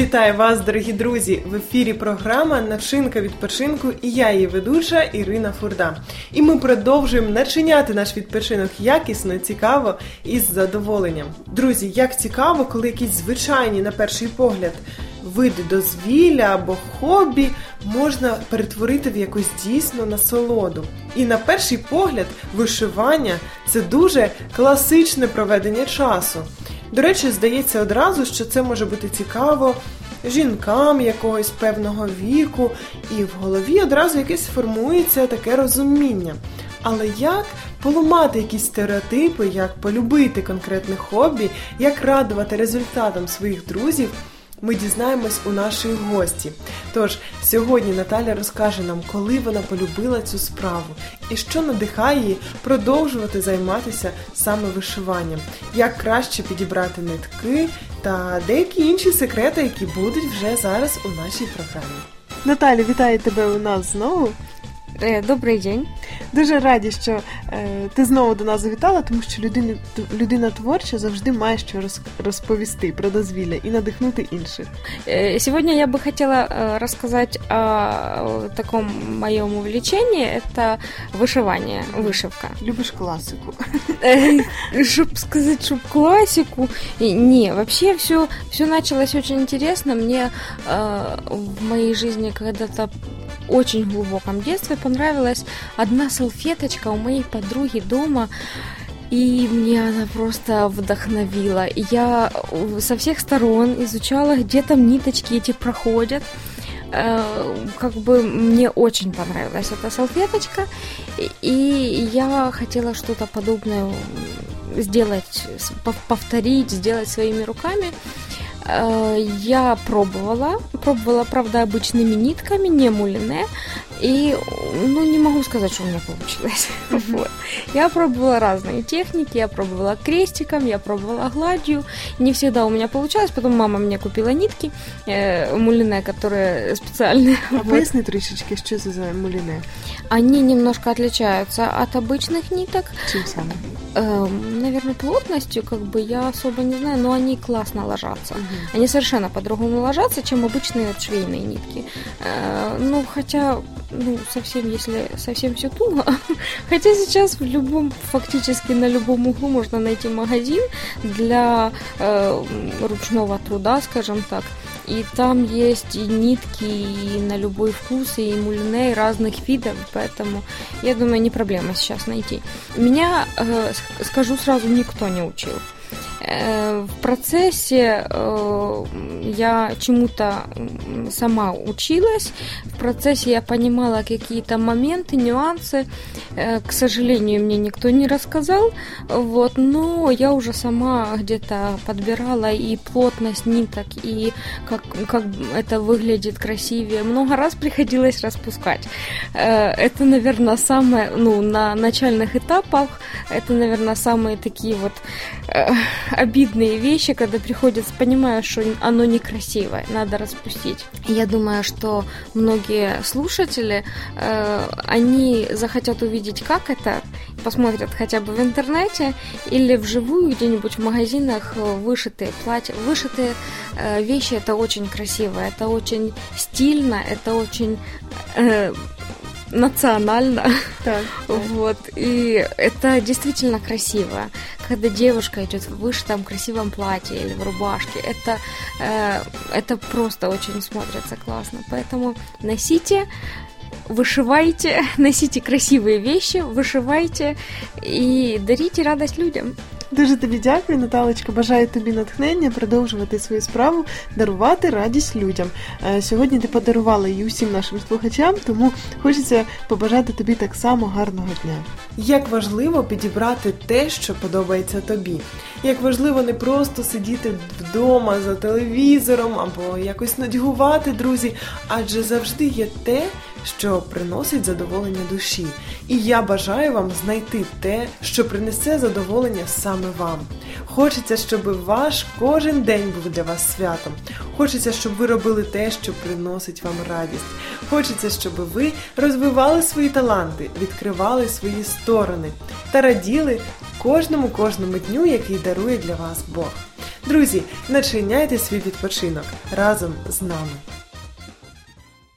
Вітаю вас, дорогі друзі! В ефірі програма Начинка відпочинку і я її ведуча Ірина Фурда. І ми продовжуємо начиняти наш відпочинок якісно, цікаво і з задоволенням. Друзі, як цікаво, коли якісь звичайні, на перший погляд, види дозвілля або хобі можна перетворити в якусь дійсну насолоду. І на перший погляд, вишивання це дуже класичне проведення часу. До речі, здається одразу, що це може бути цікаво жінкам якогось певного віку, і в голові одразу якесь формується таке розуміння. Але як поламати якісь стереотипи, як полюбити конкретне хобі, як радувати результатам своїх друзів? Ми дізнаємось у нашої гості. Тож сьогодні Наталя розкаже нам, коли вона полюбила цю справу і що надихає її продовжувати займатися саме вишиванням, як краще підібрати нитки та деякі інші секрети, які будуть вже зараз у нашій програмі. Наталя, вітаю тебе у нас знову. Е, добрий день. Дуже раді, що е, ти знову до нас завітала, тому що людина, людина творча завжди має що розповісти про дозвілля і надихнути інших. Е, Сьогодні я би хотіла е, розказати о такому моєму увлечении. Это вышивание, вышивка. Любишь классику? Чтобы сказать, чтобы классику, не, вообще все, все началось очень интересно. Мне в моей жизни когда-то очень глубоком детстве понравилась одна салфеточка у моей подруги дома. И мне она просто вдохновила. Я со всех сторон изучала, где там ниточки эти проходят. Э, как бы мне очень понравилась эта салфеточка, и я хотела что-то подобное сделать, повторить, сделать своими руками. Э, я пробовала, пробовала, правда, обычными нитками, не мулине, и, ну, не могу сказать, что у меня получилось. Mm-hmm. Вот. Я пробовала разные техники, я пробовала крестиком, я пробовала гладью. Не всегда у меня получалось, потом мама мне купила нитки э, мулине, которые специальные. А вот. поясни трішечки, что это за мулине? Они немножко отличаются от обычных ниток. Чем самым? Э, наверное, плотностью, как бы, я особо не знаю, но они классно ложатся. Mm-hmm. Они совершенно по-другому ложатся, чем обычные швейные нитки. Э, ну, хотя ну, совсем, если совсем все туго. Хотя сейчас в любом, фактически на любом углу можно найти магазин для э, ручного труда, скажем так. И там есть и нитки и на любой вкус, и мулине, и разных видов, поэтому я думаю, не проблема сейчас найти. Меня, э, скажу сразу, никто не учил. Э, в процессе э, я чему-то сама училась, в процессе я понимала какие-то моменты, нюансы. Э, к сожалению, мне никто не рассказал, вот, но я уже сама где-то подбирала и плотность ниток, и как, как это выглядит красивее. Много раз приходилось распускать. Это, наверное, самое, ну, на начальных этапах, это, наверное, самые такие вот обидные вещи, когда приходится, понимаю, что оно некрасивое, надо распустить. Я думаю, что многие слушатели, э, они захотят увидеть, как это, посмотрят хотя бы в интернете или вживую где-нибудь в магазинах вышитые платья. Вышитые э, вещи это очень красиво, это очень стильно, это очень э, национально. Так, Вот. И это действительно красиво. Когда девушка идет в вышитом красивом платье или в рубашке, это, э, это просто очень смотрится классно. Поэтому носите вышивайте, носите красивые вещи, вышивайте и дарите радость людям. Дуже тобі дякую, Наталочка. Бажаю тобі натхнення, продовжувати свою справу, дарувати радість людям. Е, сьогодні ти подарувала її усім нашим слухачам, тому хочеться побажати тобі так само гарного дня. Як важливо підібрати те, що подобається тобі. Як важливо не просто сидіти вдома за телевізором або якось надягувати друзі, адже завжди є те що приносить задоволення душі. І я бажаю вам знайти те, що принесе задоволення саме вам. Хочеться, щоб ваш кожен день був для вас святом. Хочеться, щоб ви робили те, що приносить вам радість. Хочеться, щоб ви розвивали свої таланти, відкривали свої сторони та раділи кожному кожному дню, який дарує для вас Бог. Друзі, начиняйте свій відпочинок разом з нами.